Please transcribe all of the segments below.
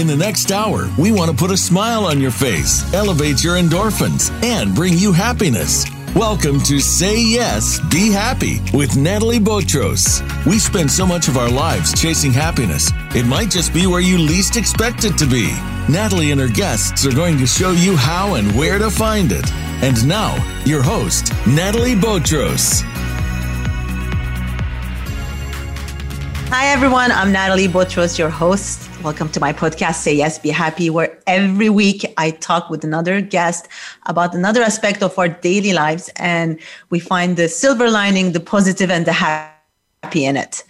In the next hour, we want to put a smile on your face, elevate your endorphins, and bring you happiness. Welcome to Say Yes, Be Happy with Natalie Botros. We spend so much of our lives chasing happiness, it might just be where you least expect it to be. Natalie and her guests are going to show you how and where to find it. And now, your host, Natalie Botros. Hi, everyone. I'm Natalie Botros, your host. Welcome to my podcast, Say Yes, Be Happy, where every week I talk with another guest about another aspect of our daily lives and we find the silver lining, the positive, and the happy in it.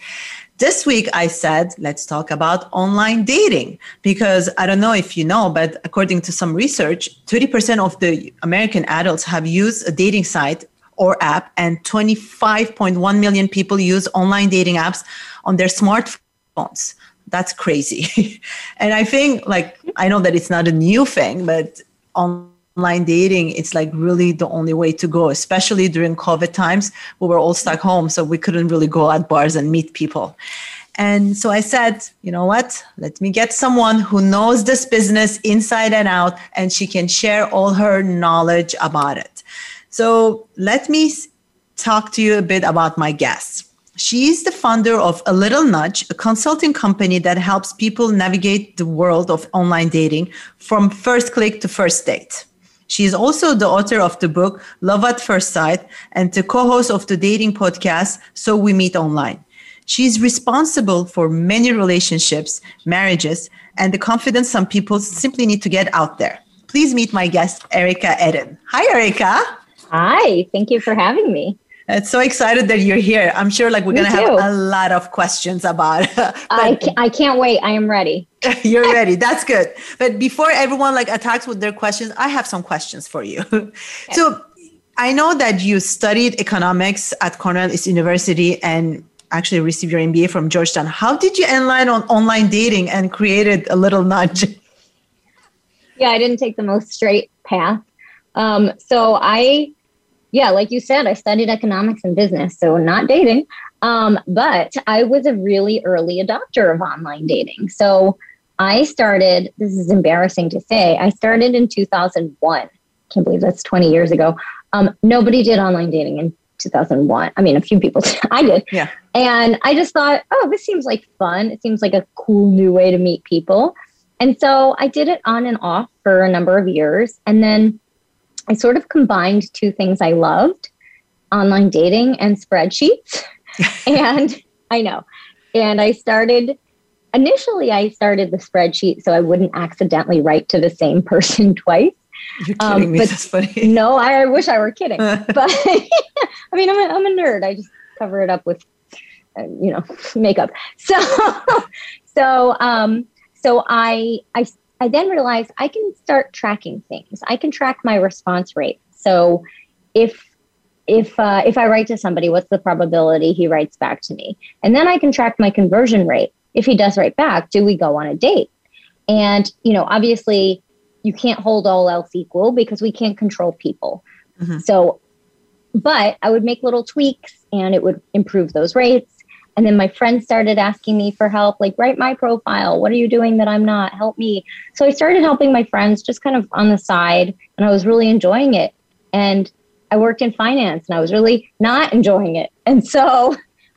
This week I said, let's talk about online dating because I don't know if you know, but according to some research, 30% of the American adults have used a dating site or app, and 25.1 million people use online dating apps on their smartphones that's crazy. and I think like I know that it's not a new thing, but online dating it's like really the only way to go, especially during COVID times. We were all stuck home, so we couldn't really go at bars and meet people. And so I said, you know what? Let me get someone who knows this business inside and out, and she can share all her knowledge about it. So let me talk to you a bit about my guests. She's the founder of A Little Nudge, a consulting company that helps people navigate the world of online dating from first click to first date. She is also the author of the book Love at First Sight and the co host of the dating podcast So We Meet Online. She is responsible for many relationships, marriages, and the confidence some people simply need to get out there. Please meet my guest, Erica Eden. Hi, Erica. Hi, thank you for having me. It's so excited that you're here. I'm sure like we're going to have a lot of questions about I, I can't wait. I am ready. you're ready. That's good. But before everyone like attacks with their questions, I have some questions for you. Okay. So I know that you studied economics at Cornell University and actually received your MBA from Georgetown. How did you enlighten on online dating and created a little nudge? Yeah, I didn't take the most straight path. Um, so I yeah, like you said, I studied economics and business, so not dating. Um, but I was a really early adopter of online dating. So I started, this is embarrassing to say, I started in 2001. Can't believe that's 20 years ago. Um, nobody did online dating in 2001. I mean, a few people, I did. Yeah. And I just thought, oh, this seems like fun. It seems like a cool new way to meet people. And so I did it on and off for a number of years. And then I sort of combined two things I loved online dating and spreadsheets. and I know. And I started initially I started the spreadsheet so I wouldn't accidentally write to the same person twice. You're kidding um, me. That's funny. No, I, I, wish I were kidding. but I mean, I'm a, I'm a nerd. I just cover it up with, uh, you know, makeup. So, so, um, so I, I I then realized I can start tracking things. I can track my response rate. So if if uh, if I write to somebody, what's the probability he writes back to me? And then I can track my conversion rate. If he does write back, do we go on a date? And you know, obviously, you can't hold all else equal because we can't control people. Mm-hmm. So, but I would make little tweaks, and it would improve those rates. And then my friends started asking me for help, like, write my profile. What are you doing that I'm not? Help me. So I started helping my friends just kind of on the side, and I was really enjoying it. And I worked in finance and I was really not enjoying it. And so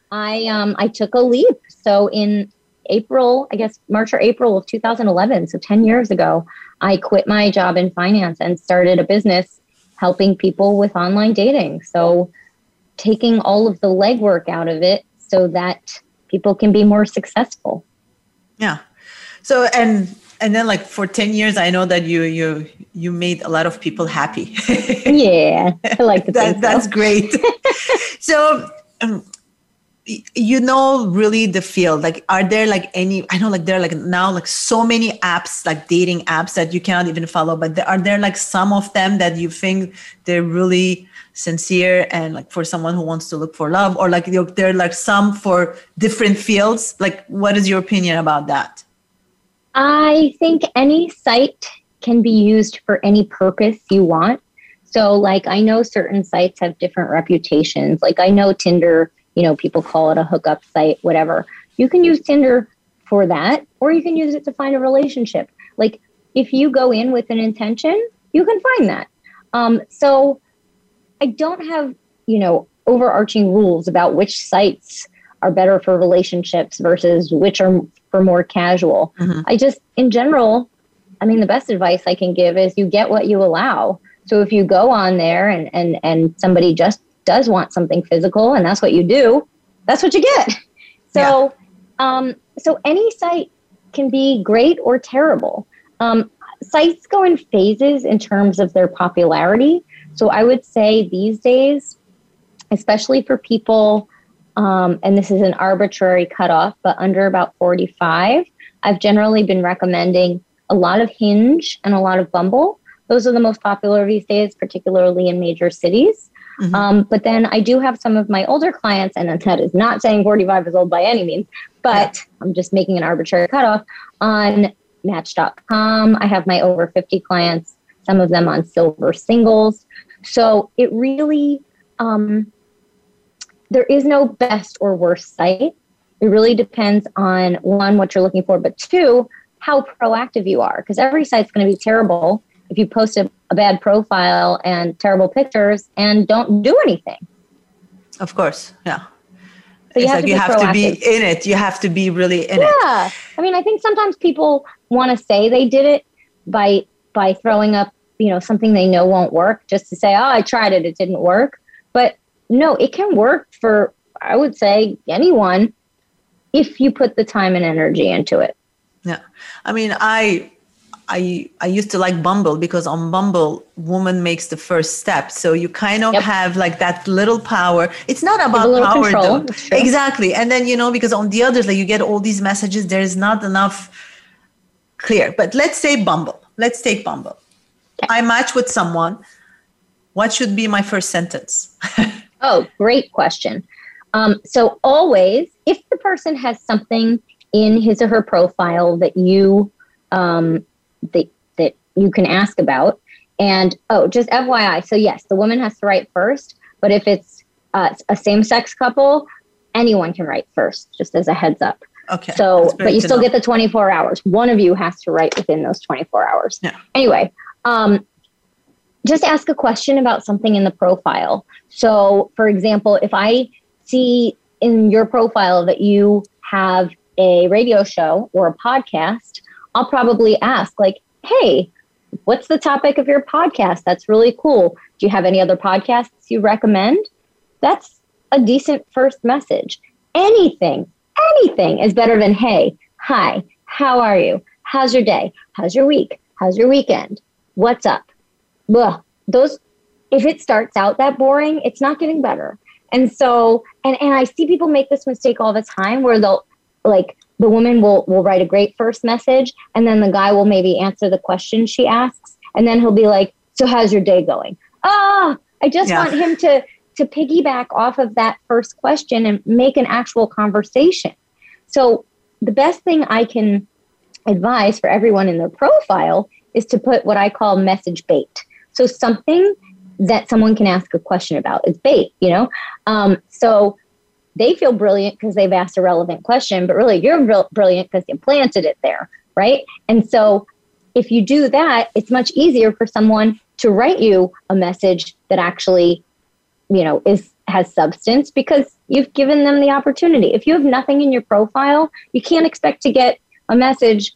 I um, I took a leap. So in April, I guess March or April of 2011, so 10 years ago, I quit my job in finance and started a business helping people with online dating. So taking all of the legwork out of it so that people can be more successful. Yeah. So and and then like for 10 years i know that you you you made a lot of people happy yeah i like that, that's great so um, you know really the field like are there like any i know like there are like now like so many apps like dating apps that you cannot even follow but there, are there like some of them that you think they're really sincere and like for someone who wants to look for love or like there are like some for different fields. Like what is your opinion about that? I think any site can be used for any purpose you want. So like i know certain sites have different reputations. Like i know tinder you know people call it a hookup site whatever. You can use tinder for that, or you can use it to find a relationship. Like if you go in with an intention, you can find that. Um, so I don't have, you know, overarching rules about which sites are better for relationships versus which are for more casual. Mm-hmm. I just, in general, I mean, the best advice I can give is you get what you allow. So if you go on there and and and somebody just does want something physical and that's what you do, that's what you get. So yeah. um, so any site can be great or terrible. Um, sites go in phases in terms of their popularity. So I would say these days, especially for people, um, and this is an arbitrary cutoff, but under about 45, I've generally been recommending a lot of Hinge and a lot of Bumble. Those are the most popular these days, particularly in major cities. Mm-hmm. Um, but then I do have some of my older clients, and that is not saying 45 is old by any means, but. I'm just making an arbitrary cutoff on Match.com. I have my over 50 clients, some of them on silver singles. So it really, um, there is no best or worst site. It really depends on one, what you're looking for, but two, how proactive you are. Because every site's going to be terrible if you post a, a bad profile and terrible pictures and don't do anything. Of course, yeah. So you it's have like to you have proactive. to be in it. You have to be really in yeah. it. Yeah. I mean, I think sometimes people want to say they did it by by throwing up, you know, something they know won't work just to say, "Oh, I tried it, it didn't work." But no, it can work for I would say anyone if you put the time and energy into it. Yeah. I mean, I I I used to like Bumble because on Bumble, woman makes the first step. So you kind of yep. have like that little power. It's not about power control. though. Exactly. And then you know, because on the others, like you get all these messages, there is not enough clear. But let's say Bumble. Let's take Bumble. I match with someone. What should be my first sentence? oh, great question. Um, so always, if the person has something in his or her profile that you um, that that you can ask about. And oh, just FYI, so yes, the woman has to write first, but if it's uh, a same-sex couple, anyone can write first, just as a heads up. Okay. So, but you still know. get the 24 hours. One of you has to write within those 24 hours. Yeah. Anyway, um, just ask a question about something in the profile. So, for example, if I see in your profile that you have a radio show or a podcast, I'll probably ask, like, hey, what's the topic of your podcast? That's really cool. Do you have any other podcasts you recommend? That's a decent first message. Anything, anything is better than, hey, hi, how are you? How's your day? How's your week? How's your weekend? What's up? Well, those, if it starts out that boring, it's not getting better. And so, and, and I see people make this mistake all the time where they'll like the woman will will write a great first message and then the guy will maybe answer the question she asks and then he'll be like so how's your day going ah i just yeah. want him to to piggyback off of that first question and make an actual conversation so the best thing i can advise for everyone in their profile is to put what i call message bait so something that someone can ask a question about is bait you know um, so they feel brilliant because they've asked a relevant question, but really you're brilliant because you planted it there, right? And so if you do that, it's much easier for someone to write you a message that actually, you know, is has substance because you've given them the opportunity. If you have nothing in your profile, you can't expect to get a message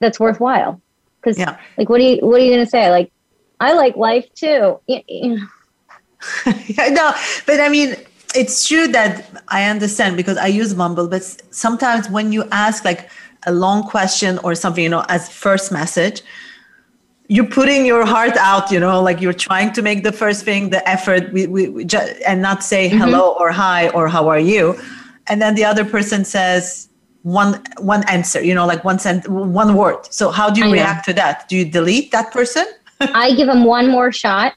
that's worthwhile. Because, yeah. like, what are you what are you going to say? Like, I like life too. Yeah. no, but I mean, it's true that I understand because I use Bumble, but sometimes when you ask like a long question or something, you know, as first message, you're putting your heart out, you know, like you're trying to make the first thing, the effort, we, we, we just, and not say mm-hmm. hello or hi or how are you, and then the other person says one one answer, you know, like one sent one word. So how do you I react know. to that? Do you delete that person? I give them one more shot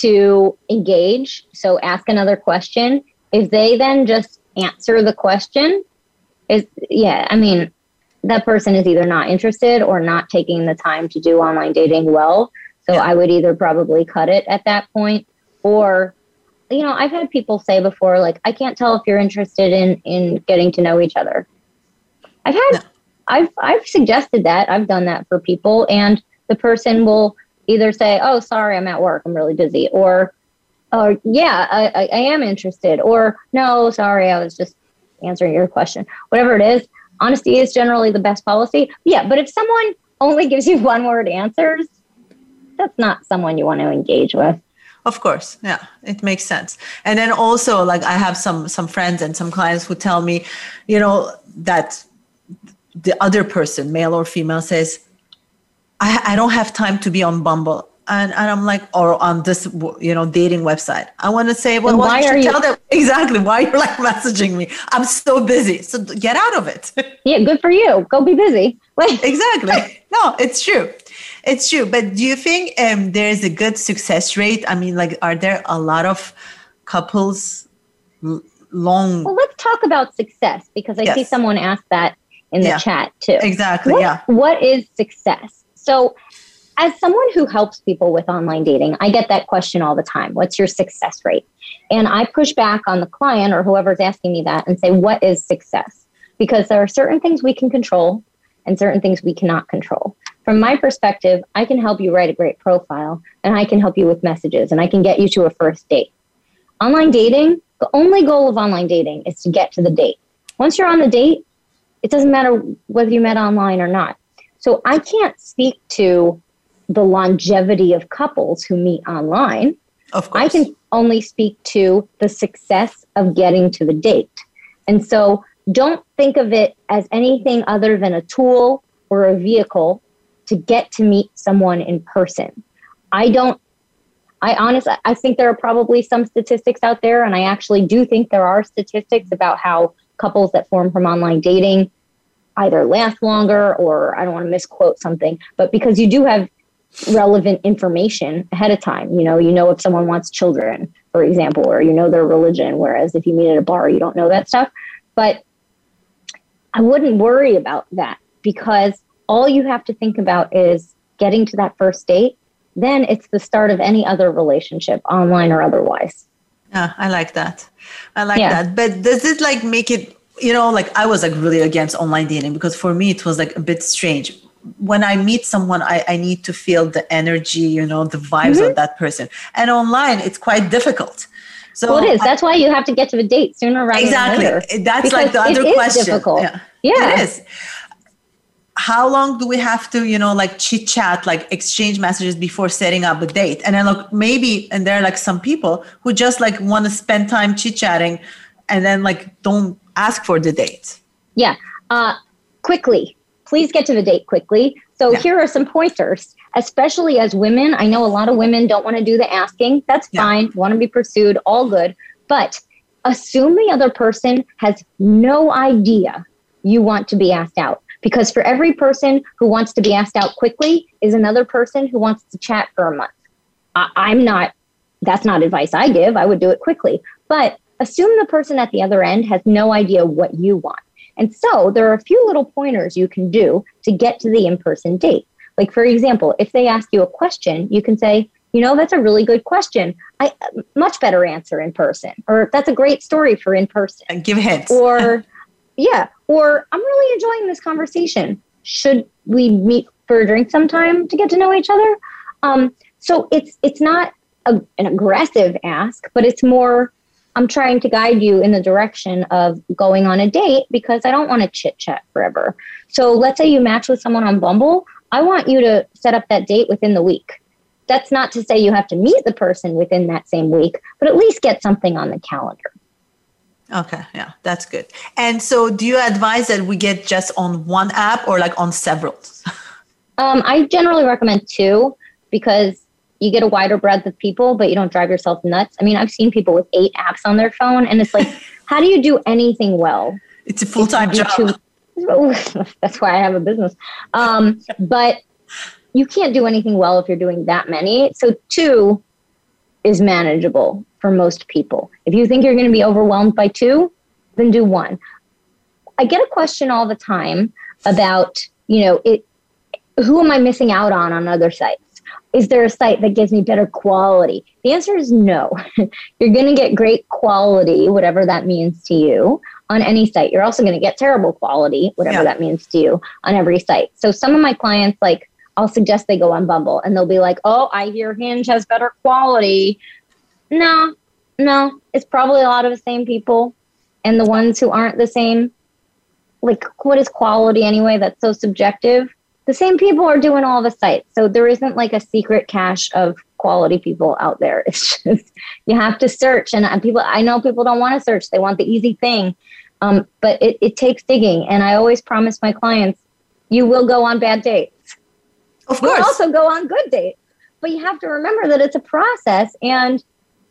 to engage. So ask another question. If they then just answer the question, is yeah, I mean, that person is either not interested or not taking the time to do online dating well. So I would either probably cut it at that point or you know, I've had people say before like I can't tell if you're interested in in getting to know each other. I've had, no. I've, I've suggested that. I've done that for people, and the person will either say, "Oh, sorry, I'm at work. I'm really busy," or, "Oh, yeah, I, I am interested," or, "No, sorry, I was just answering your question." Whatever it is, honesty is generally the best policy. Yeah, but if someone only gives you one word answers, that's not someone you want to engage with of course yeah it makes sense and then also like i have some some friends and some clients who tell me you know that the other person male or female says i, I don't have time to be on bumble and, and i'm like or on this you know dating website i want to say well why, why are you tell them exactly why you're like messaging me i'm so busy so get out of it yeah good for you go be busy exactly no it's true it's true. But do you think um, there is a good success rate? I mean, like, are there a lot of couples long? Well, let's talk about success because I yes. see someone ask that in the yeah. chat too. Exactly. What, yeah. What is success? So, as someone who helps people with online dating, I get that question all the time. What's your success rate? And I push back on the client or whoever's asking me that and say, what is success? Because there are certain things we can control and certain things we cannot control from my perspective, I can help you write a great profile and I can help you with messages and I can get you to a first date. Online dating, the only goal of online dating is to get to the date. Once you're on the date, it doesn't matter whether you met online or not. So I can't speak to the longevity of couples who meet online. Of course. I can only speak to the success of getting to the date. And so don't think of it as anything other than a tool or a vehicle to get to meet someone in person. I don't I honestly I think there are probably some statistics out there and I actually do think there are statistics about how couples that form from online dating either last longer or I don't want to misquote something, but because you do have relevant information ahead of time. You know, you know if someone wants children, for example, or you know their religion, whereas if you meet at a bar, you don't know that stuff. But I wouldn't worry about that because all you have to think about is getting to that first date, then it's the start of any other relationship, online or otherwise. Yeah, I like that. I like yeah. that. But does it like make it, you know, like I was like really against online dating because for me it was like a bit strange. When I meet someone, I, I need to feel the energy, you know, the vibes mm-hmm. of that person. And online, it's quite difficult. So well, it is. That's why you have to get to the date sooner rather exactly. than later. Exactly. That's like the other question. Difficult. Yeah. yeah. It is how long do we have to you know like chit chat like exchange messages before setting up a date? And then look maybe and there are like some people who just like want to spend time chit chatting and then like don't ask for the date. Yeah. Uh quickly. Please get to the date quickly. So yeah. here are some pointers especially as women. I know a lot of women don't want to do the asking. That's yeah. fine. Want to be pursued. All good. But assume the other person has no idea you want to be asked out because for every person who wants to be asked out quickly is another person who wants to chat for a month. I, I'm not, that's not advice I give. I would do it quickly. But assume the person at the other end has no idea what you want. And so there are a few little pointers you can do to get to the in person date. Like, for example, if they ask you a question, you can say, you know, that's a really good question. I much better answer in person, or that's a great story for in person. And give hints. Or, yeah, or I'm really enjoying this conversation. Should we meet for a drink sometime to get to know each other? Um, so it's it's not a, an aggressive ask, but it's more I'm trying to guide you in the direction of going on a date because I don't want to chit chat forever. So let's say you match with someone on Bumble. I want you to set up that date within the week. That's not to say you have to meet the person within that same week, but at least get something on the calendar. Okay, yeah, that's good. And so, do you advise that we get just on one app or like on several? um, I generally recommend two because you get a wider breadth of people, but you don't drive yourself nuts. I mean, I've seen people with eight apps on their phone, and it's like, how do you do anything well? It's a full time job. that's why I have a business. Um, but you can't do anything well if you're doing that many. So, two is manageable for most people. If you think you're going to be overwhelmed by two, then do one. I get a question all the time about, you know, it who am I missing out on on other sites? Is there a site that gives me better quality? The answer is no. you're going to get great quality, whatever that means to you, on any site. You're also going to get terrible quality, whatever yeah. that means to you, on every site. So some of my clients, like, I'll suggest they go on Bumble and they'll be like, oh, I hear Hinge has better quality. No, no, it's probably a lot of the same people. And the ones who aren't the same, like, what is quality anyway? That's so subjective. The same people are doing all the sites. So there isn't like a secret cache of quality people out there. It's just, you have to search. And people, I know people don't want to search, they want the easy thing. Um, but it, it takes digging. And I always promise my clients, you will go on bad dates. Of course. You'll also go on good dates. But you have to remember that it's a process and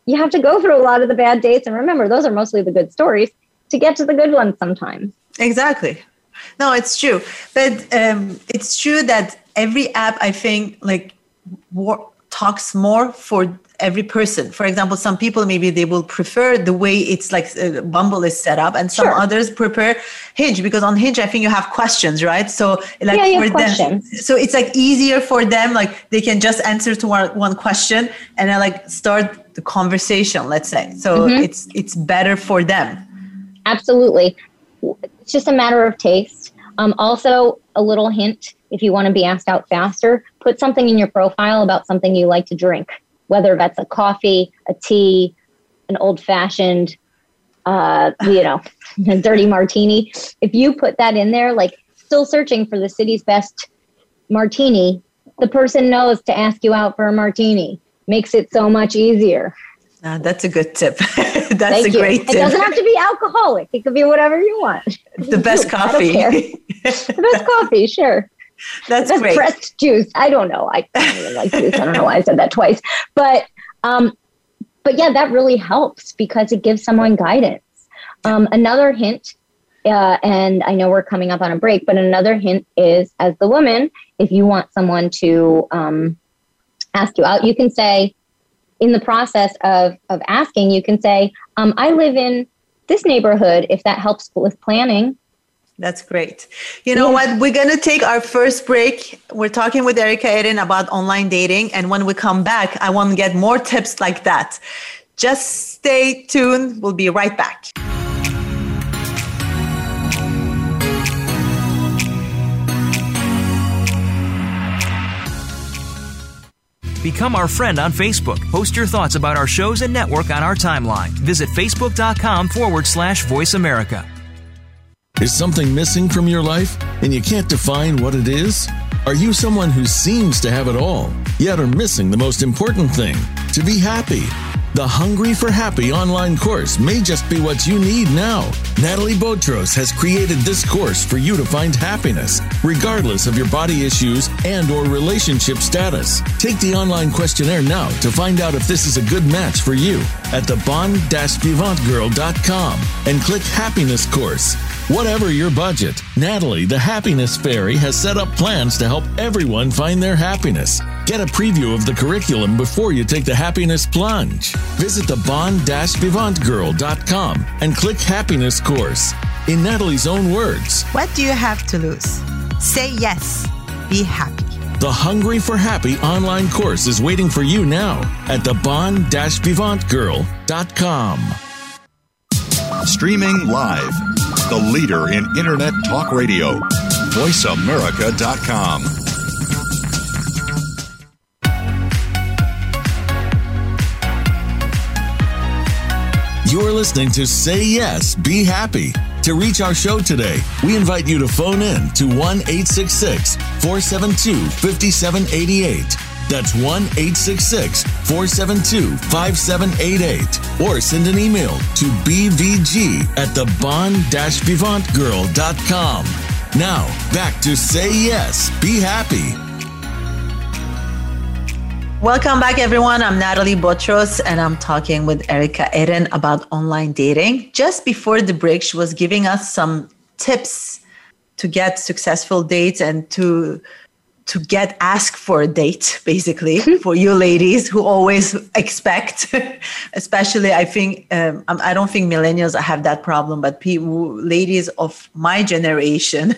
you have to go through a lot of the bad dates. And remember, those are mostly the good stories to get to the good ones sometimes. Exactly. No, it's true. But um, it's true that every app, I think, like, war- talks more for every person. For example, some people maybe they will prefer the way it's like uh, Bumble is set up, and some sure. others prefer Hinge because on Hinge I think you have questions, right? So like yeah, for them, questions. so it's like easier for them, like they can just answer to one, one question and then like start the conversation. Let's say so mm-hmm. it's it's better for them. Absolutely, it's just a matter of taste. Um, also, a little hint if you want to be asked out faster, put something in your profile about something you like to drink whether that's a coffee, a tea, an old fashioned, uh, you know, a dirty martini. If you put that in there, like still searching for the city's best martini, the person knows to ask you out for a martini. Makes it so much easier. Uh, that's a good tip. that's Thank a you. great tip. It doesn't have to be alcoholic. It could be whatever you want. The best coffee. the best coffee, sure. That's the great. Pressed juice. I don't know. I don't really like juice. I don't know why I said that twice. But um, but yeah, that really helps because it gives someone guidance. Um, another hint, uh, and I know we're coming up on a break, but another hint is as the woman, if you want someone to um, ask you out, you can say, in the process of, of asking, you can say, um, I live in this neighborhood, if that helps with planning. That's great. You know yeah. what? We're going to take our first break. We're talking with Erica Eden about online dating. And when we come back, I want to get more tips like that. Just stay tuned. We'll be right back. Become our friend on Facebook. Post your thoughts about our shows and network on our timeline. Visit facebook.com forward slash voice America. Is something missing from your life and you can't define what it is? Are you someone who seems to have it all, yet are missing the most important thing to be happy? The Hungry for Happy online course may just be what you need now. Natalie Botros has created this course for you to find happiness, regardless of your body issues and or relationship status. Take the online questionnaire now to find out if this is a good match for you at the bon-vivantgirl.com and click Happiness Course. Whatever your budget, Natalie, the Happiness Fairy, has set up plans to help everyone find their happiness. Get a preview of the curriculum before you take the happiness plunge. Visit the bon-vivantgirl.com and click Happiness Course. In Natalie's own words, What do you have to lose? Say yes. Be happy. The Hungry for Happy online course is waiting for you now at the bon-vivantgirl.com. Streaming live, the leader in Internet talk radio, voiceamerica.com. You're listening to Say Yes, Be Happy. To reach our show today, we invite you to phone in to 1 866 472 5788. That's 1 866 472 5788. Or send an email to bvg at the bon vivantgirl.com. Now, back to Say Yes, Be Happy. Welcome back, everyone. I'm Natalie Botros, and I'm talking with Erica Eden about online dating. Just before the break, she was giving us some tips to get successful dates and to to get asked for a date basically for you ladies who always expect especially i think um, i don't think millennials have that problem but people ladies of my generation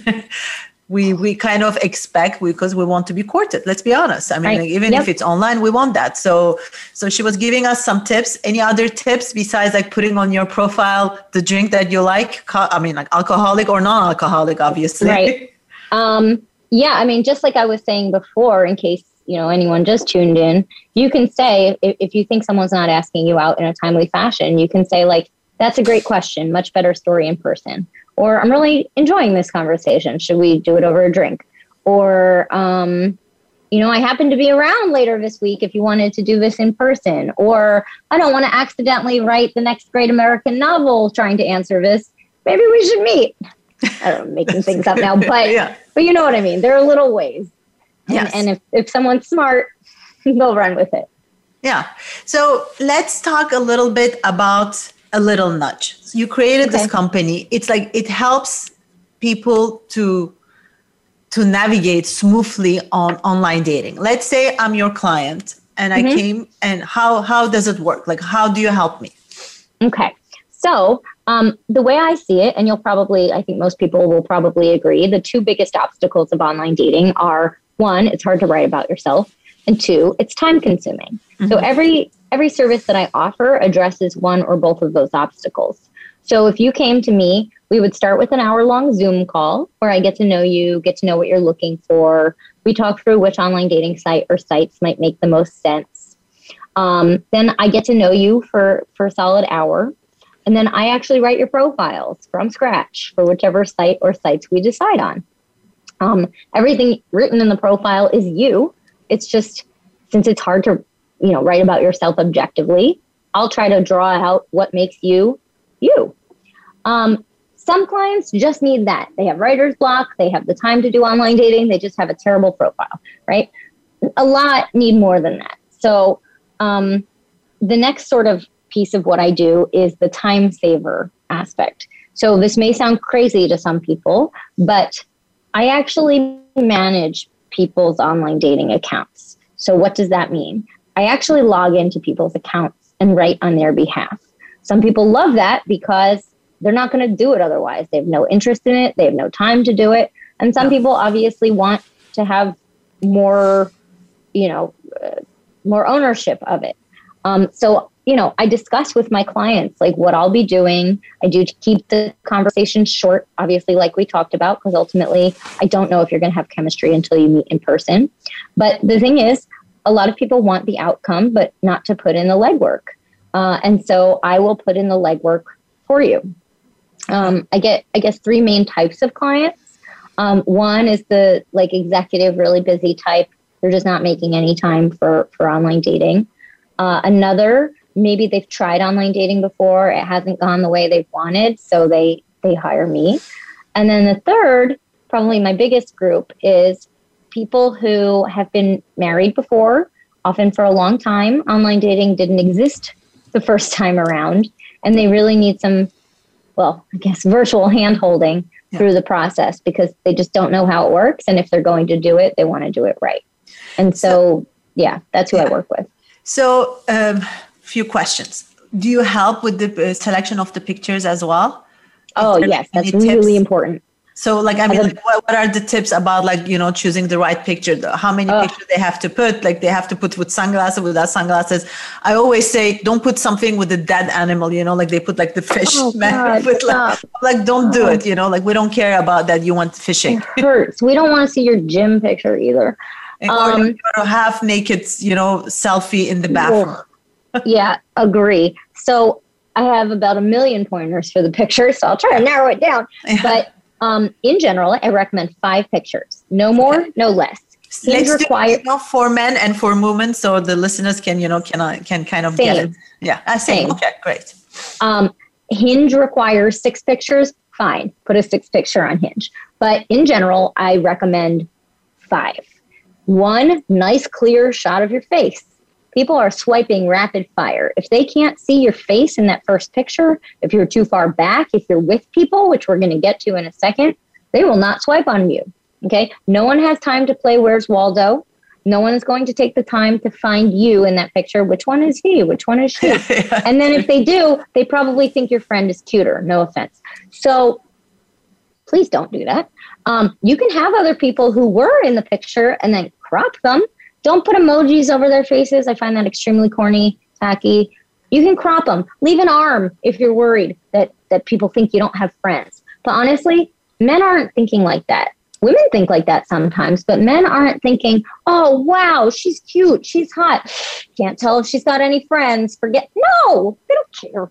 we we kind of expect because we want to be courted let's be honest i mean Right. like, even Yep. if it's online we want that so so she was giving us some tips any other tips besides like putting on your profile the drink that you like i mean like alcoholic or non-alcoholic obviously Right. Um, yeah, I mean, just like I was saying before, in case you know anyone just tuned in, you can say if, if you think someone's not asking you out in a timely fashion, you can say like, "That's a great question. Much better story in person." Or, "I'm really enjoying this conversation. Should we do it over a drink?" Or, um, you know, I happen to be around later this week if you wanted to do this in person. Or, I don't want to accidentally write the next great American novel trying to answer this. Maybe we should meet. I don't know, making things up now, but yeah but you know what I mean. There are little ways. And, Yes. and if, if someone's smart, they'll run with it. Yeah. So let's talk a little bit about a little nudge. So you created this company. It's like it helps people to to navigate smoothly on online dating. Let's say I'm your client and I Mhm. came and how how does it work? Like how do you help me? Okay. So um, the way I see it, and you'll probably, I think most people will probably agree, the two biggest obstacles of online dating are one, it's hard to write about yourself, and two, it's time consuming. So every every service that I offer addresses one or both of those obstacles. So if you came to me, we would start with an hour long Zoom call where I get to know you, get to know what you're looking for. We talk through which online dating site or sites might make the most sense. Um, then I get to know you for for a solid hour. And then I actually write your profiles from scratch for whichever site or sites we decide on. Um, everything written in the profile is you. It's just since it's hard to, you know, write about yourself objectively, I'll try to draw out what makes you you. Um, some clients just need that. They have writer's block. They have the time to do online dating. They just have a terrible profile, right? A lot need more than that. So um, the next sort of piece of what I do is the time saver aspect. So this may sound crazy to some people, but I actually manage people's online dating accounts. So what does that mean? I actually log into people's accounts and write on their behalf. Some people love that because they're not going to do it otherwise. They have no interest in it, they have no time to do it. And some people obviously want to have more, you know, uh, more ownership of it. Um, so, you know, I discuss with my clients like what I'll be doing. I do keep the conversation short, obviously, like we talked about, because ultimately I don't know if you're going to have chemistry until you meet in person. But the thing is, a lot of people want the outcome, but not to put in the legwork. Uh, and so I will put in the legwork for you. Um, I get, I guess, three main types of clients. Um, one is the like executive, really busy type. They're just not making any time for for online dating. Uh, another, maybe they've tried online dating before, it hasn't gone the way they've wanted, so they they hire me. And then the third, probably my biggest group, is people who have been married before, often for a long time. Online dating didn't exist the first time around, and they really need some, well, I guess virtual hand holding Yeah. through the process because they just don't know how it works. And if they're going to do it, they want to do it right. And so, yeah, that's who I work with. So, um, few questions. Do you help with the uh, selection of the pictures as well? Oh, yes, that's really tips? important. So, like, I mean, like, what, what are the tips about, like, you know, choosing the right picture? The- How many Oh. pictures they have to put? Like, they have to put with sunglasses, without sunglasses. I always say, don't put something with a dead animal. You know, like they put like the fish. Oh, man, God, with, like, like, don't do Oh. it. You know, like we don't care about that. You want fishing, It hurts. We don't want to see your gym picture either. Um, or half naked, you know, selfie in the bathroom. yeah, agree. So I have about a million pointers for the picture, so I'll try to narrow it down. But um, in general, I recommend five pictures. No more, no less. Let's do require- for men and for women, so the listeners can, you know, can uh, can kind of get it. Yeah, uh, same. Same. Okay, great. Um, Hinge requires six pictures. Fine, put a six picture on Hinge. But in general, I recommend five. One nice, clear shot of your face. People are swiping rapid fire. If they can't see your face in that first picture, if you're too far back, if you're with people, which we're going to get to in a second, they will not swipe on you. Okay. No one has time to play Where's Waldo. No one is going to take the time to find you in that picture. Which one is he? Which one is she? and then if they do, they probably think your friend is cuter. No offense. So please don't do that. Um, you can have other people who were in the picture and then crop them. Don't put emojis over their faces. I find that extremely corny, tacky. You can crop them. Leave an arm if you're worried that that people think you don't have friends. But honestly, men aren't thinking like that. Women think like that sometimes, but men aren't thinking, "Oh, wow, she's cute, she's hot. Can't tell if she's got any friends." Forget. No, they don't care.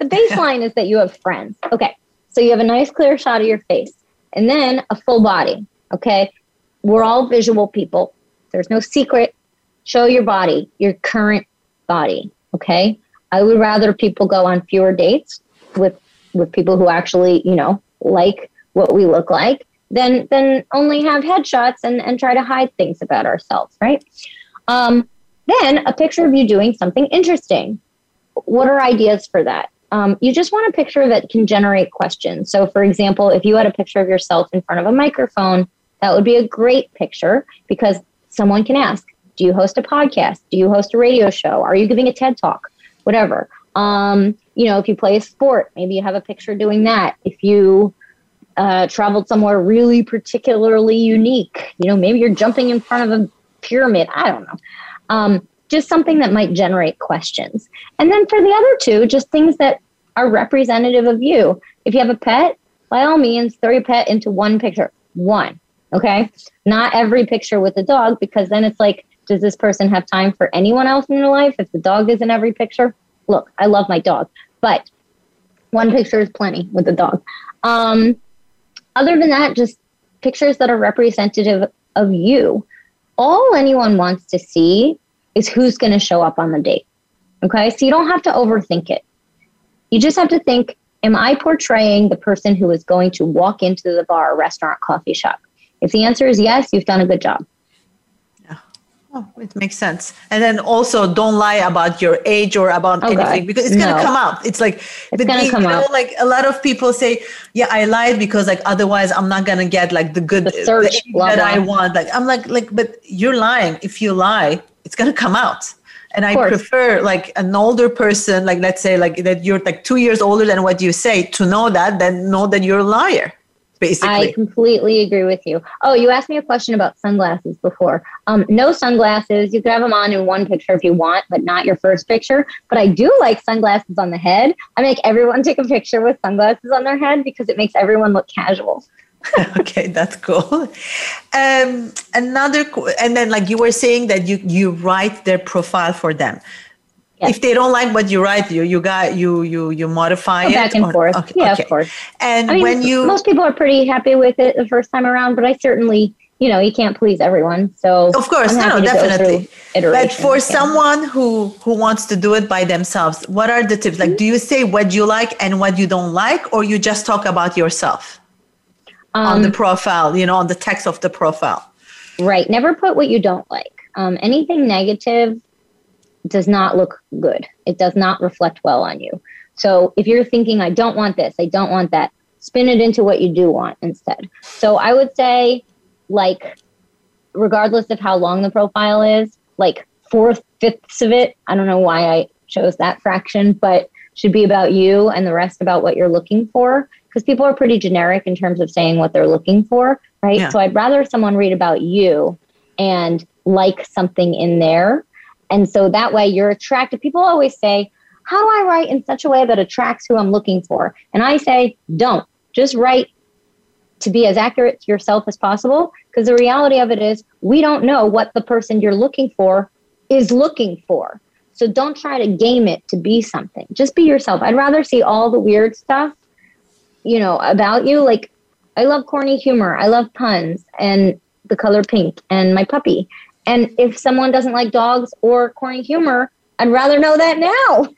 The baseline is that you have friends. Okay. So you have a nice clear shot of your face and then a full body. Okay. We're all visual people. There's no secret. Show your body, your current body. Okay. I would rather people go on fewer dates with with people who actually, you know, like what we look like than than only have headshots and, and try to hide things about ourselves, right? Um, then a picture of you doing something interesting. What are ideas for that? Um, you just want a picture that can generate questions. So, for example, if you had a picture of yourself in front of a microphone, that would be a great picture because someone can ask, Do you host a podcast? Do you host a radio show? Are you giving a TED talk? Whatever. Um, you know, if you play a sport, maybe you have a picture doing that. If you uh, traveled somewhere really particularly unique, you know, maybe you're jumping in front of a pyramid. I don't know. Um, just something that might generate questions. And then for the other two, just things that are representative of you. If you have a pet, by all means, throw your pet into one picture. One. Okay. Not every picture with a dog, because then it's like, does this person have time for anyone else in their life if the dog is in every picture? Look, I love my dog, but one picture is plenty with the dog. Um, other than that, just pictures that are representative of you. All anyone wants to see is who's going to show up on the date. Okay. So you don't have to overthink it. You just have to think, am I portraying the person who is going to walk into the bar, restaurant, coffee shop? If the answer is yes, you've done a good job. Yeah. Oh, it makes sense. And then also don't lie about your age or about oh, anything God. because it's gonna no. come out. It's like it's gonna come out. like a lot of people say, Yeah, I lied because like otherwise I'm not gonna get like the good the search the that I want. Like I'm like like but you're lying. If you lie, it's going to come out and i prefer like an older person like let's say like that you're like two years older than what you say to know that than know that you're a liar basically. I completely agree with you. Oh you asked me a question about sunglasses before. Um, no sunglasses. You can have them on in one picture if you want but not your first picture. But i do like sunglasses on the head. I make everyone take a picture with sunglasses on their head because it makes everyone look casual. Okay, that's cool. Um, another, and then like you were saying that you you write their profile for them. Yes. If they don't like what you write, you you got you you you modify Go back it and or, forth. Okay, yeah, okay. of course. And I mean, when you most people are pretty happy with it the first time around, but I certainly you know you can't please everyone. So of course, no, no, definitely. But for someone who who wants to do it by themselves, what are the tips? Like, mm-hmm. do you say what you like and what you don't like, or you just talk about yourself? um, on the um, profile, you know, on the text of the profile. Right. Never put what you don't like. Um, anything negative does not look good. It does not reflect well on you. So if you're thinking, I don't want this, I don't want that, spin it into what you do want instead. So I would say, like, regardless of how long the profile is, like four fifths of it, I don't know why I chose that fraction, but should be about you and the rest about what you're looking for because people are pretty generic in terms of saying what they're looking for, right? Yeah. So I'd rather someone read about you and like something in there. And so that way you're attracted. People always say, How do I write in such a way that attracts who I'm looking for? And I say, Don't. Just write to be as accurate to yourself as possible. Because the reality of it is, we don't know what the person you're looking for is looking for. So don't try to game it to be something. Just be yourself. I'd rather see all the weird stuff you know, about you. Like, I love corny humor. I love puns and the color pink and my puppy. And if someone doesn't like dogs or corny humor, I'd rather know that now.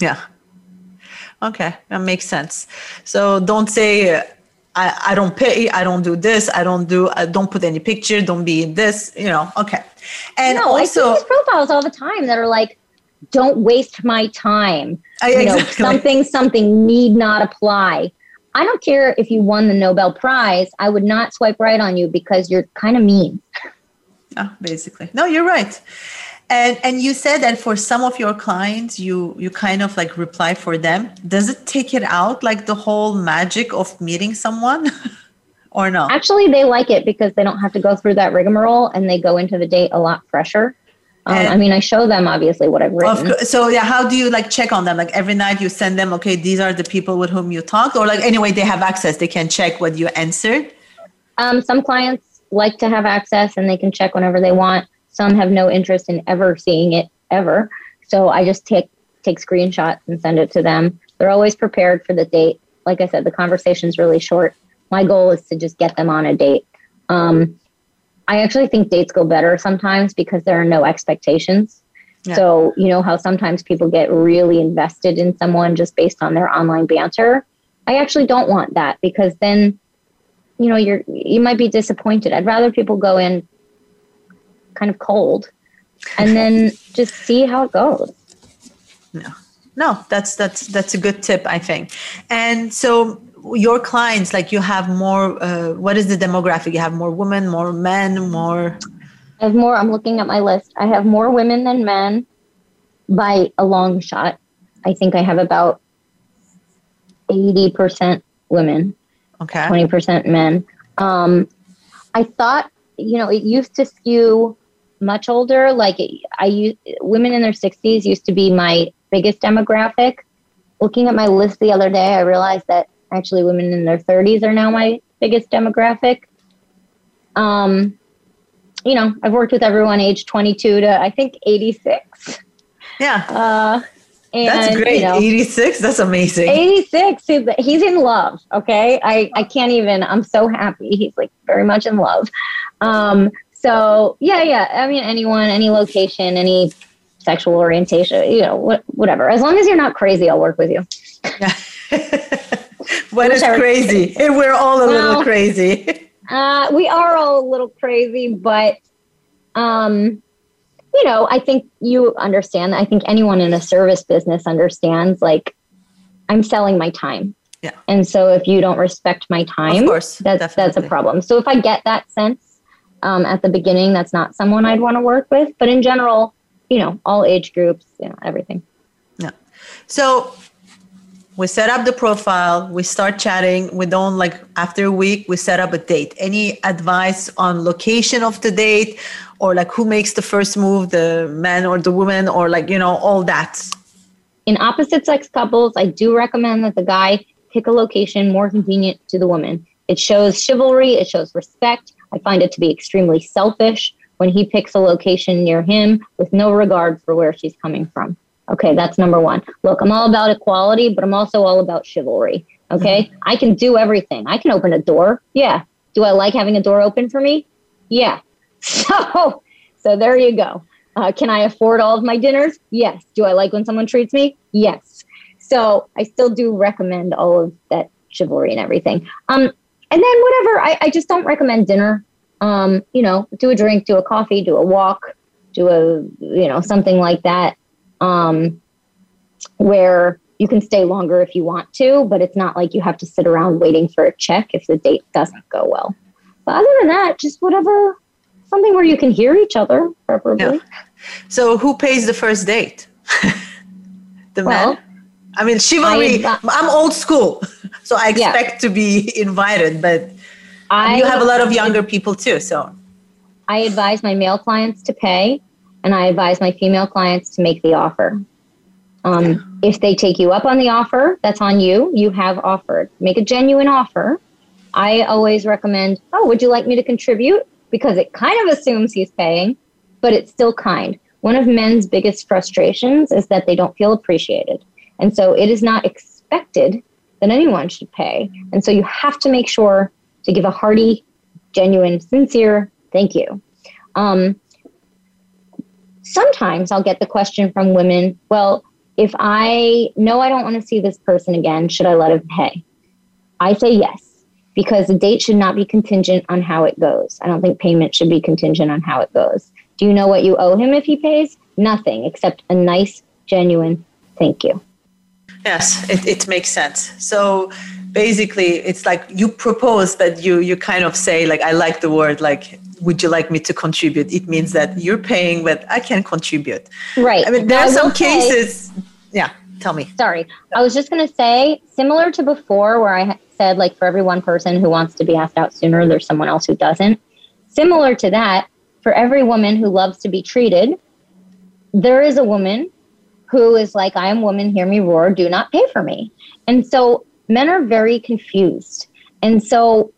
Yeah. Okay, that makes sense. So don't say I, I don't pay, I don't do this, I don't do, I don't put any picture, don't be in this, you know. Okay, and no, also I see these profiles all the time that are like, don't waste my time. I, you know, something something need not apply. I don't care if you won the Nobel Prize. I would not swipe right on you because you're kind of mean. Oh, basically. No, you're right. And and you said that for some of your clients, you you kind of like reply for them. Does it take it out like the whole magic of meeting someone? or no? Actually, they like it because they don't have to go through that rigmarole and they go into the date a lot fresher. Um, I mean, I show them obviously what I've written. so yeah, how do you like check on them? Like every night you send them, okay, these are the people with whom you talked, or like anyway they have access, they can check what you answered. Um, some clients like to have access and they can check whenever they want. Some have no interest in ever seeing it ever. So I just take take screenshots and send it to them. They're always prepared for the date. Like I said, the conversation's really short. My goal is to just get them on a date. Um, I actually think dates go better sometimes because there are no expectations. Yeah. So, you know how sometimes people get really invested in someone just based on their online banter? I actually don't want that because then you know you're you might be disappointed. I'd rather people go in kind of cold and then just see how it goes. No. No, that's that's that's a good tip, I think. And so your clients like you have more uh, what is the demographic you have more women more men more i have more i'm looking at my list i have more women than men by a long shot i think i have about 80% women okay 20% men um, i thought you know it used to skew much older like i used women in their 60s used to be my biggest demographic looking at my list the other day i realized that actually women in their 30s are now my biggest demographic. Um, you know, I've worked with everyone age 22 to I think 86. Yeah. Uh, and, that's great. You know, 86. That's amazing. 86. He's in love. Okay. I, I can't even, I'm so happy. He's like very much in love. Um, so yeah, yeah. I mean, anyone, any location, any sexual orientation, you know, what, whatever. As long as you're not crazy, I'll work with you. Yeah. What is crazy? We're all a well, little crazy. uh, we are all a little crazy, but um, you know, I think you understand. I think anyone in a service business understands. Like, I'm selling my time. Yeah. And so if you don't respect my time, of course, that's definitely. that's a problem. So if I get that sense um, at the beginning, that's not someone I'd want to work with. But in general, you know, all age groups, you know, everything. Yeah. So we set up the profile we start chatting we don't like after a week we set up a date any advice on location of the date or like who makes the first move the man or the woman or like you know all that in opposite sex couples i do recommend that the guy pick a location more convenient to the woman it shows chivalry it shows respect i find it to be extremely selfish when he picks a location near him with no regard for where she's coming from Okay, that's number one. Look, I'm all about equality, but I'm also all about chivalry. Okay, mm-hmm. I can do everything. I can open a door. Yeah. Do I like having a door open for me? Yeah. So, so there you go. Uh, can I afford all of my dinners? Yes. Do I like when someone treats me? Yes. So I still do recommend all of that chivalry and everything. Um, and then whatever, I, I just don't recommend dinner. Um, you know, do a drink, do a coffee, do a walk, do a, you know, something like that um, where you can stay longer if you want to, but it's not like you have to sit around waiting for a check if the date doesn't go well. But other than that, just whatever, something where you can hear each other, preferably. Yeah. So, who pays the first date? the well, man? I mean, chivalry, I, I'm old school, so I expect yeah. to be invited, but I, you have a lot of younger people too, so. I advise my male clients to pay and I advise my female clients to make the offer. Um, if they take you up on the offer, that's on you. You have offered. Make a genuine offer. I always recommend, oh, would you like me to contribute? Because it kind of assumes he's paying, but it's still kind. One of men's biggest frustrations is that they don't feel appreciated. And so it is not expected that anyone should pay. And so you have to make sure to give a hearty, genuine, sincere thank you. Um, sometimes I'll get the question from women, well, if I know I don't want to see this person again, should I let him pay? I say yes, because the date should not be contingent on how it goes. I don't think payment should be contingent on how it goes. Do you know what you owe him if he pays? Nothing except a nice, genuine thank you. Yes, it, it makes sense. So basically, it's like you propose, but you you kind of say like I like the word like would you like me to contribute? It means that you're paying, but I can contribute. Right. I mean, there are some cases. Say, yeah. Tell me. Sorry. I was just going to say, similar to before, where I said, like for every one person who wants to be asked out sooner, there's someone else who doesn't. Similar to that, for every woman who loves to be treated, there is a woman who is like, I am woman, hear me roar, do not pay for me. And so men are very confused. And so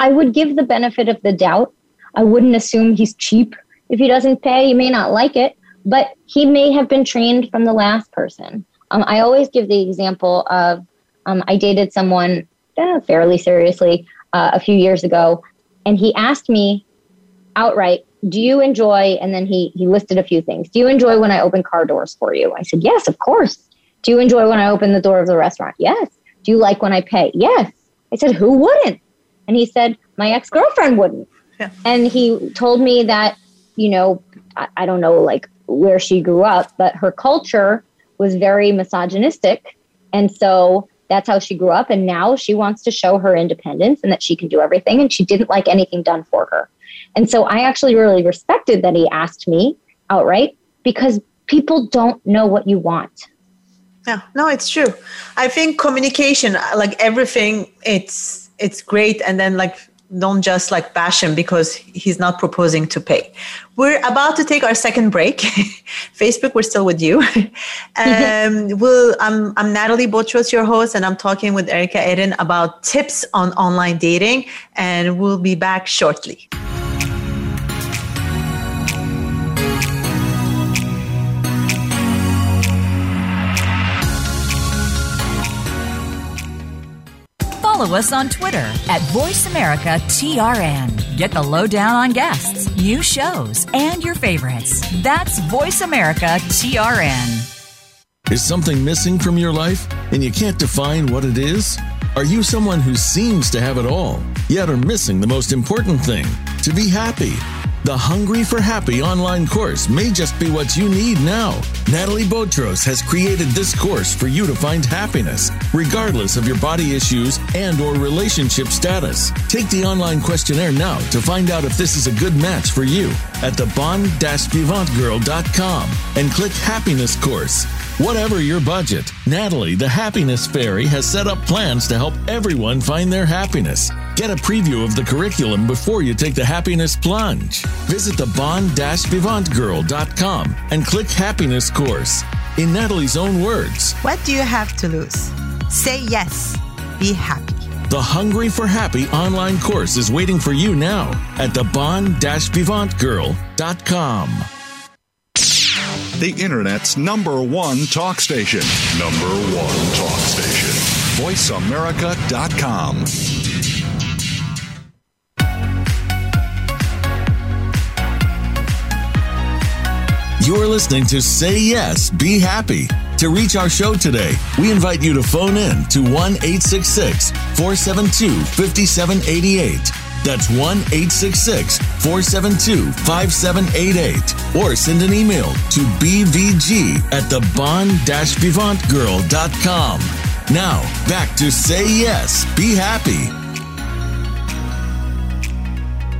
I would give the benefit of the doubt. I wouldn't assume he's cheap. If he doesn't pay, you may not like it, but he may have been trained from the last person. Um, I always give the example of um, I dated someone eh, fairly seriously uh, a few years ago, and he asked me outright, "Do you enjoy?" And then he he listed a few things. Do you enjoy when I open car doors for you? I said, "Yes, of course." Do you enjoy when I open the door of the restaurant? Yes. Do you like when I pay? Yes. I said, "Who wouldn't?" And he said, "My ex girlfriend wouldn't." Yeah. And he told me that you know I, I don't know like where she grew up, but her culture was very misogynistic, and so that's how she grew up. And now she wants to show her independence and that she can do everything. And she didn't like anything done for her. And so I actually really respected that he asked me outright because people don't know what you want. Yeah, no, it's true. I think communication, like everything, it's it's great, and then like don't just like bash him because he's not proposing to pay. We're about to take our second break. Facebook, we're still with you. um, we'll, I'm, I'm Natalie Botros, your host, and I'm talking with Erica Eden about tips on online dating, and we'll be back shortly. Follow us on Twitter at VoiceAmericaTRN. Get the lowdown on guests, new shows, and your favorites. That's VoiceAmericaTRN. Is something missing from your life and you can't define what it is? Are you someone who seems to have it all, yet are missing the most important thing to be happy? The Hungry for Happy online course may just be what you need now. Natalie Botros has created this course for you to find happiness, regardless of your body issues and or relationship status. Take the online questionnaire now to find out if this is a good match for you at thebon-vivantgirl.com and click Happiness Course. Whatever your budget, Natalie, the Happiness Fairy, has set up plans to help everyone find their happiness. Get a preview of the curriculum before you take the happiness plunge. Visit the bon-vivantgirl.com and click Happiness Course. In Natalie's own words, What do you have to lose? Say yes. Be happy. The Hungry for Happy online course is waiting for you now at the bon-vivantgirl.com the Internet's number one talk station. Number one talk station. VoiceAmerica.com. You're listening to Say Yes, Be Happy. To reach our show today, we invite you to phone in to 1 866 472 5788 that's 1 866 472 5788. Or send an email to bvg at the bon vivantgirl.com. Now, back to Say Yes, Be Happy.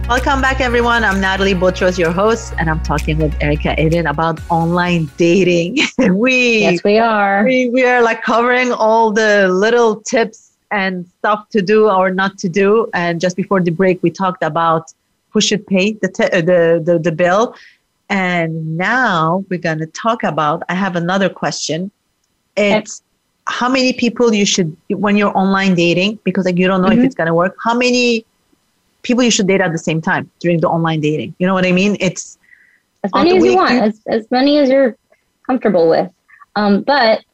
Welcome back, everyone. I'm Natalie Botros, your host, and I'm talking with Erica Eden about online dating. we yes, we are. We, we are like covering all the little tips and stuff to do or not to do. And just before the break, we talked about who should pay the t- uh, the, the the bill. And now we're going to talk about. I have another question. It's how many people you should when you're online dating because like you don't know mm-hmm. if it's going to work. How many people you should date at the same time during the online dating? You know what I mean? It's as many as you want, as, as many as you're comfortable with. Um, but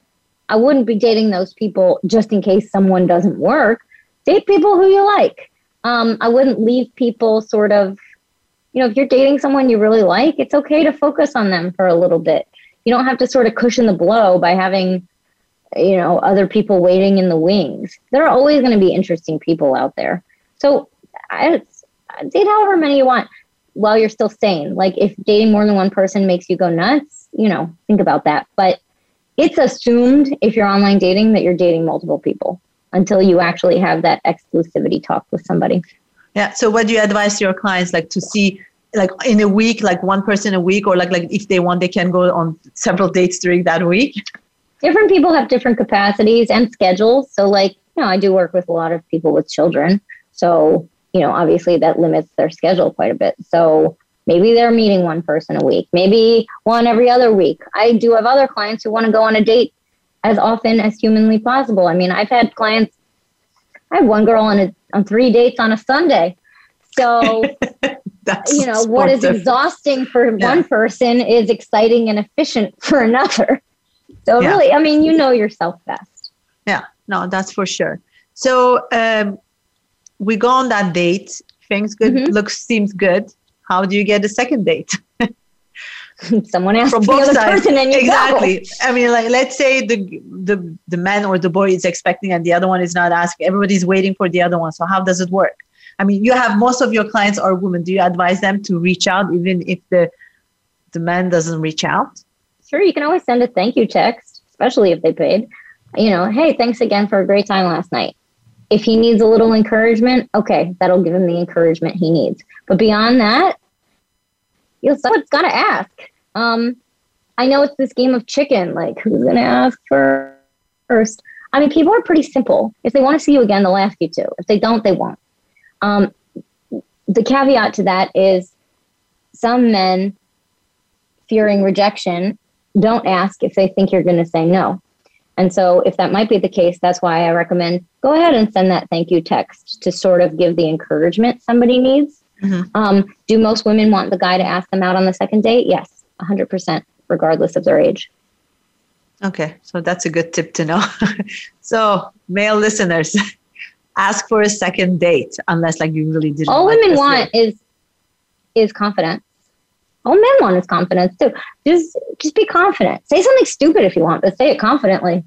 I wouldn't be dating those people just in case someone doesn't work. Date people who you like. Um, I wouldn't leave people sort of, you know, if you're dating someone you really like, it's okay to focus on them for a little bit. You don't have to sort of cushion the blow by having, you know, other people waiting in the wings. There are always going to be interesting people out there. So I, date however many you want while you're still sane. Like if dating more than one person makes you go nuts, you know, think about that. But it's assumed if you're online dating that you're dating multiple people until you actually have that exclusivity talk with somebody. Yeah. So what do you advise your clients like to see like in a week, like one person a week, or like like if they want, they can go on several dates during that week? Different people have different capacities and schedules. So like you know, I do work with a lot of people with children. So, you know, obviously that limits their schedule quite a bit. So maybe they're meeting one person a week, maybe one every other week. I do have other clients who want to go on a date as often as humanly possible. I mean, I've had clients, I have one girl on a, on three dates on a Sunday. So, you know, what is exhausting for yeah. one person is exciting and efficient for another. So yeah. really, I mean, you know yourself best. Yeah, no, that's for sure. So um, we go on that date. Things good, mm-hmm. looks seems good. How do you get a second date? Someone asks From the other sides. person, and you exactly. Go. I mean, like let's say the the the man or the boy is expecting, and the other one is not asking. Everybody's waiting for the other one. So how does it work? I mean, you have most of your clients are women. Do you advise them to reach out even if the the man doesn't reach out? Sure, you can always send a thank you text, especially if they paid. You know, hey, thanks again for a great time last night. If he needs a little encouragement, okay, that'll give him the encouragement he needs. But beyond that, you know, someone's got to ask. Um, I know it's this game of chicken. Like, who's going to ask first? I mean, people are pretty simple. If they want to see you again, they'll ask you to. If they don't, they won't. Um, the caveat to that is some men fearing rejection don't ask if they think you're going to say no. And so, if that might be the case, that's why I recommend go ahead and send that thank you text to sort of give the encouragement somebody needs. Mm-hmm. Um, do most women want the guy to ask them out on the second date? Yes, 100%, regardless of their age. Okay, so that's a good tip to know. so, male listeners, ask for a second date unless like you really didn't. All women want is is confidence. All men want is confidence too. Just just be confident. Say something stupid if you want, but say it confidently.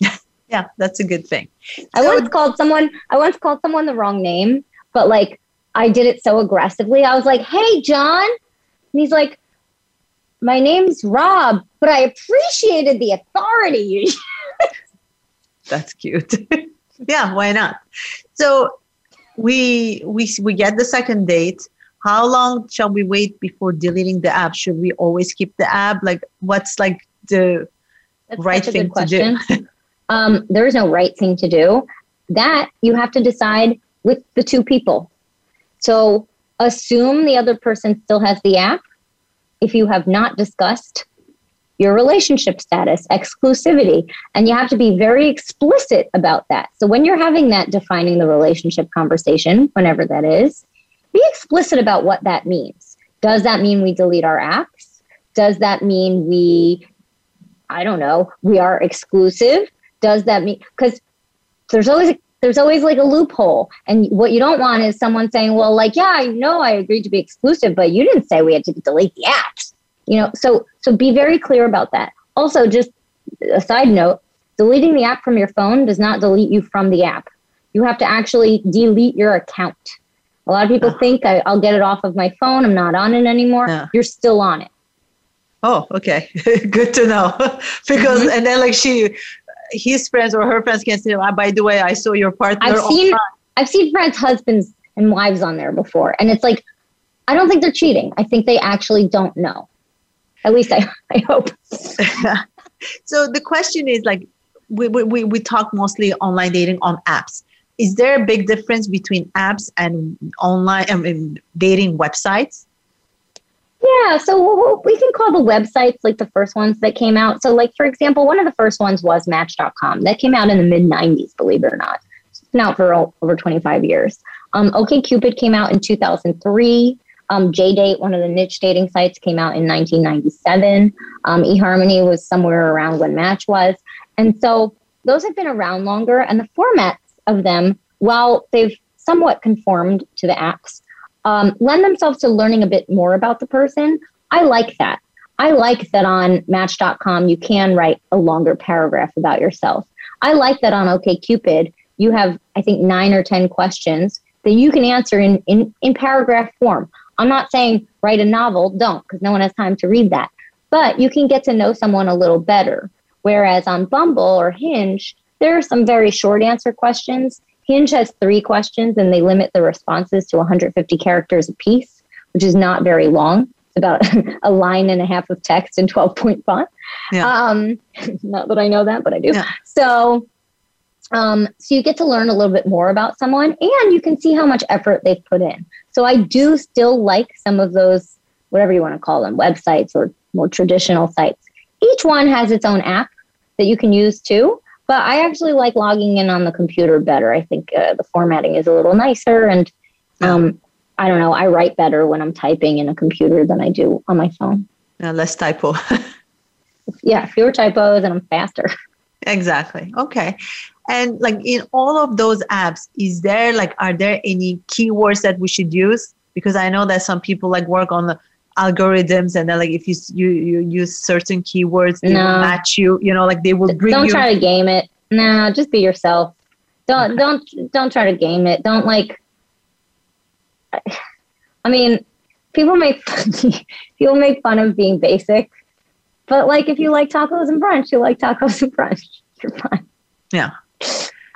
yeah, that's a good thing. I once called someone I once called someone the wrong name, but like I did it so aggressively. I was like, "Hey, John," and he's like, "My name's Rob, but I appreciated the authority." that's cute. yeah, why not? So we we we get the second date how long shall we wait before deleting the app? Should we always keep the app? Like, what's like the That's right thing to do? um, there is no right thing to do. That you have to decide with the two people. So assume the other person still has the app. If you have not discussed your relationship status, exclusivity, and you have to be very explicit about that. So when you're having that defining the relationship conversation, whenever that is, be explicit about what that means. Does that mean we delete our apps? Does that mean we, I don't know, we are exclusive? Does that mean, because there's always, there's always like a loophole. And what you don't want is someone saying, well, like, yeah, I know I agreed to be exclusive, but you didn't say we had to delete the apps. You know, so so be very clear about that. Also, just a side note, deleting the app from your phone does not delete you from the app. You have to actually delete your account. A lot of people uh, think I, will get it off of my phone. I'm not on it anymore. Yeah. You're still on it. Oh, okay. Good to know. because, mm-hmm. and then like she, his friends or her friends can say, oh, by the way, I saw your partner. I've seen, I've seen friends' husbands and wives on there before. And it's like, I don't think they're cheating. I think they actually don't know. At least I, I hope. so the question is like, we, we, we talk mostly online dating on apps is there a big difference between apps and online I mean, dating websites? Yeah, so we can call the websites like the first ones that came out. So, like for example, one of the first ones was Match.com. That came out in the mid '90s, believe it or not. It's been out for over 25 years. Um, OkCupid came out in 2003. Um, JDate, one of the niche dating sites, came out in 1997. Um, eHarmony was somewhere around when Match was, and so those have been around longer. And the format of them, while they've somewhat conformed to the apps, um, lend themselves to learning a bit more about the person. I like that. I like that on Match.com you can write a longer paragraph about yourself. I like that on OkCupid you have, I think, nine or 10 questions that you can answer in, in, in paragraph form. I'm not saying write a novel, don't, because no one has time to read that. But you can get to know someone a little better. Whereas on Bumble or Hinge, there are some very short answer questions. Hinge has three questions and they limit the responses to 150 characters apiece, which is not very long. It's about a line and a half of text in 12 point font. Yeah. Um, not that I know that, but I do. Yeah. So, Um, so you get to learn a little bit more about someone and you can see how much effort they've put in. So I do still like some of those, whatever you want to call them, websites or more traditional sites. Each one has its own app that you can use too. But I actually like logging in on the computer better. I think uh, the formatting is a little nicer, and um, I don't know. I write better when I'm typing in a computer than I do on my phone. Uh, less typo. yeah, fewer typos, and I'm faster. Exactly. Okay. And like in all of those apps, is there like are there any keywords that we should use? Because I know that some people like work on the algorithms and then like if you you, you use certain keywords they no. will match you you know like they will bring don't you try to game it. No just be yourself. Don't okay. don't don't try to game it. Don't like i mean people make people make fun of being basic but like if you like tacos and brunch you like tacos and brunch. You're fine. Yeah.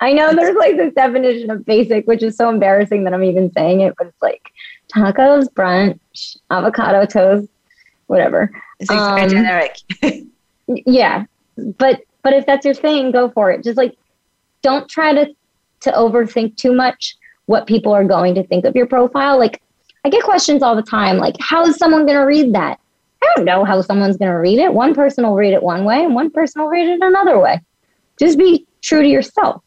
I know there's like this definition of basic which is so embarrassing that i'm even saying it but it's like tacos, brunch, avocado toast, whatever. It's um, generic. yeah, but but if that's your thing, go for it. Just like don't try to to overthink too much what people are going to think of your profile. Like I get questions all the time, like how is someone going to read that? I don't know how someone's going to read it. One person will read it one way, and one person will read it another way. Just be true to yourself.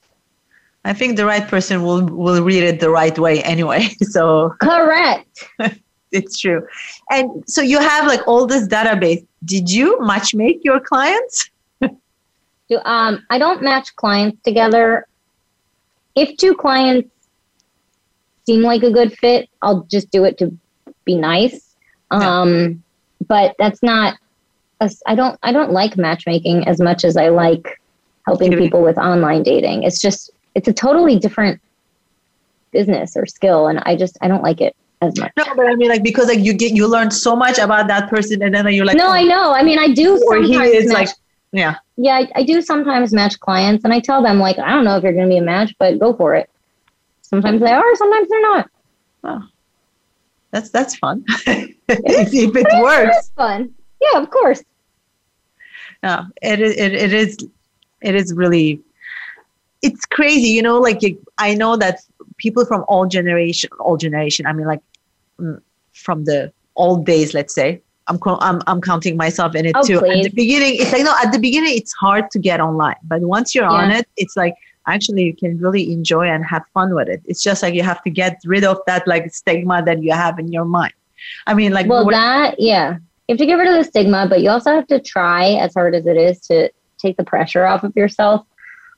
I think the right person will will read it the right way anyway. So correct. it's true. And so you have like all this database. Did you match make your clients? Do um I don't match clients together. If two clients seem like a good fit, I'll just do it to be nice. Um yeah. but that's not I don't I don't like matchmaking as much as I like helping people with online dating. It's just it's a totally different business or skill and i just i don't like it as much. No but i mean like because like you get you learn so much about that person and then you're like no oh, i know. I mean i do or he is match, like yeah. Yeah I, I, do sometimes match clients and i tell them like i don't know if you're going to be a match but go for it. Sometimes they are sometimes they're not. Oh. That's that's fun. If, if it works. it fun. Yeah of course. No it, it, it is it is really it's crazy, you know, like I know that people from all generation, all generation, I mean, like mm, from the old days, let's say, I'm, I'm, I'm counting myself in it oh, too. Please. At the beginning, it's like, no, at the beginning, it's hard to get online, but once you're yeah. on it, it's like, actually you can really enjoy and have fun with it. It's just like you have to get rid of that like stigma that you have in your mind. I mean, like, well, that, yeah, you have to get rid of the stigma, but you also have to try as hard as it is to take the pressure off of yourself.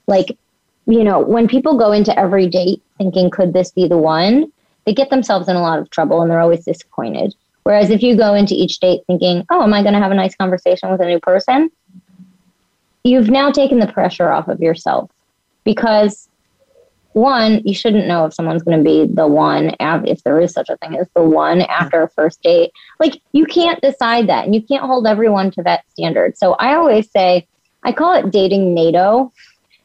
Like, you know, when people go into every date thinking, could this be the one? They get themselves in a lot of trouble and they're always disappointed. Whereas if you go into each date thinking, oh, am I going to have a nice conversation with a new person? You've now taken the pressure off of yourself because one, you shouldn't know if someone's going to be the one, if there is such a thing as the one after a first date. Like, you can't decide that and you can't hold everyone to that standard. So I always say, I call it dating NATO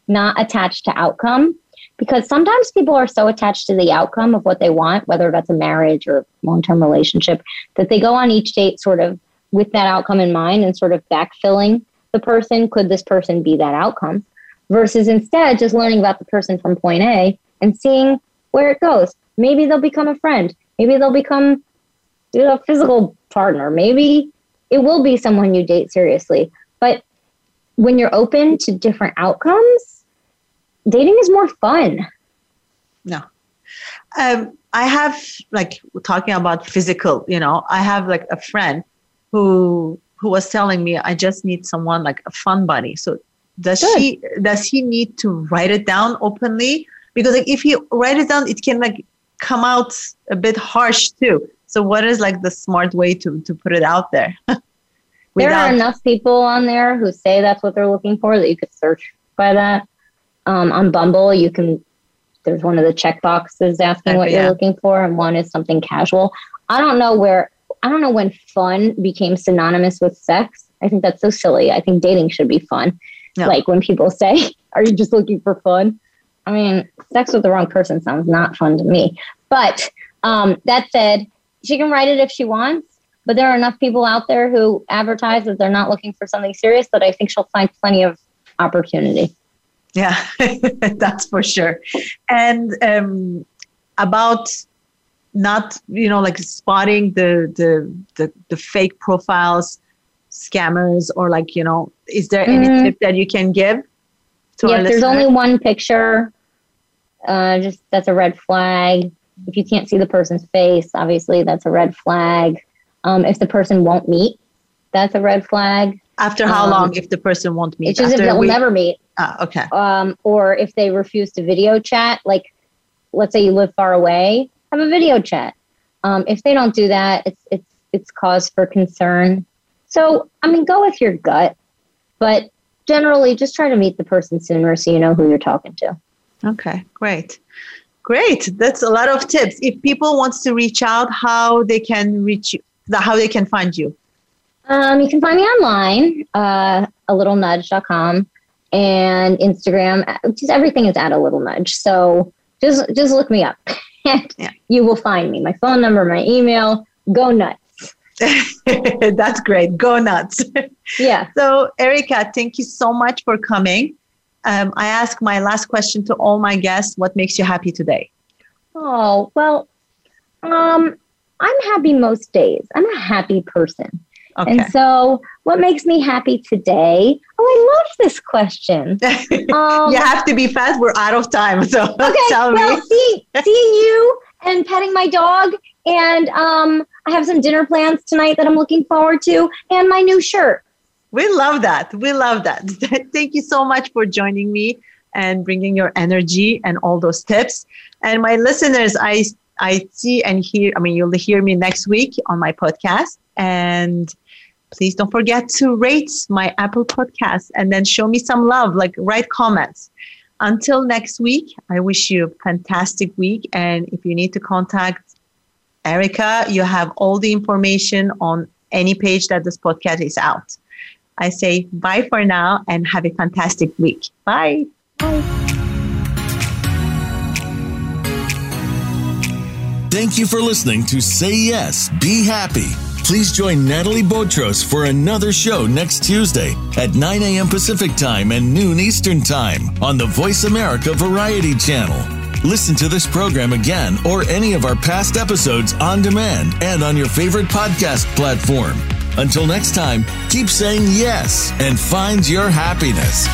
not attached to outcome because sometimes people are so attached to the outcome of what they want, whether that's a marriage or long term relationship, that they go on each date sort of with that outcome in mind and sort of backfilling the person. Could this person be that outcome? Versus instead just learning about the person from point A and seeing where it goes. Maybe they'll become a friend. Maybe they'll become a physical partner. Maybe it will be someone you date seriously. But when you're open to different outcomes, dating is more fun. No. Um, I have like talking about physical, you know, I have like a friend who who was telling me I just need someone like a fun buddy. So does Good. she does he need to write it down openly? Because like if he write it down, it can like come out a bit harsh too. So what is like the smart way to to put it out there? there are enough people on there who say that's what they're looking for that you could search by that. Um, on Bumble, you can, there's one of the check boxes asking what yeah. you're looking for, and one is something casual. I don't know where, I don't know when fun became synonymous with sex. I think that's so silly. I think dating should be fun. No. Like when people say, Are you just looking for fun? I mean, sex with the wrong person sounds not fun to me. But um, that said, she can write it if she wants. But there are enough people out there who advertise that they're not looking for something serious that I think she'll find plenty of opportunity. Yeah, that's for sure. And um, about not, you know, like spotting the the the, the fake profiles, scammers, or like, you know, is there any Mhm. tip that you can give? To Yeah, our if there's only one picture, uh, just that's a red flag. If you can't see the person's face, obviously that's a red flag. Um, if the person won't meet, that's a red flag. After how um, long if the person won't meet? It's just if they'll week? never meet, Ah, okay. um, or if they refuse to video chat. Like, let's say you live far away, have a video chat. Um, if they don't do that, it's it's it's cause for concern. So, I mean, go with your gut, but generally, just try to meet the person sooner so you know who you're talking to. Okay, great. Great. That's a lot of tips. If people wants to reach out, how they can reach you, the, how they can find you. Um, you can find me online, uh, a little nudge.com and Instagram. Just everything is at a little nudge. So just just look me up and Yeah. you will find me. My phone number, my email, go nuts. That's great. Go nuts. Yeah. So, Erica, thank you so much for coming. Um, I ask my last question to all my guests what makes you happy today? Oh, well, um, I'm happy most days. I'm a happy person. Okay. And so what makes me happy today? Oh, I love this question. Um, you have to be fast. We're out of time. So, Okay, tell well, me. see, seeing you and petting my dog, and um, I have some dinner plans tonight that I'm looking forward to, and my new shirt. We love that. We love that. Thank you so much for joining me and bringing your energy and all those tips. And my listeners, I I see and hear. I mean, you'll hear me next week on my podcast. And please don't forget to rate my Apple podcast and then show me some love. Like write comments. Until next week, I wish you a fantastic week. And if you need to contact Erica, you have all the information on any page that this podcast is out. I say bye for now and have a fantastic week. Bye. Bye. Thank you for listening to Say Yes, Be Happy. Please join Natalie Botros for another show next Tuesday at 9 a.m. Pacific Time and noon Eastern Time on the Voice America Variety Channel. Listen to this program again or any of our past episodes on demand and on your favorite podcast platform. Until next time, keep saying yes and find your happiness.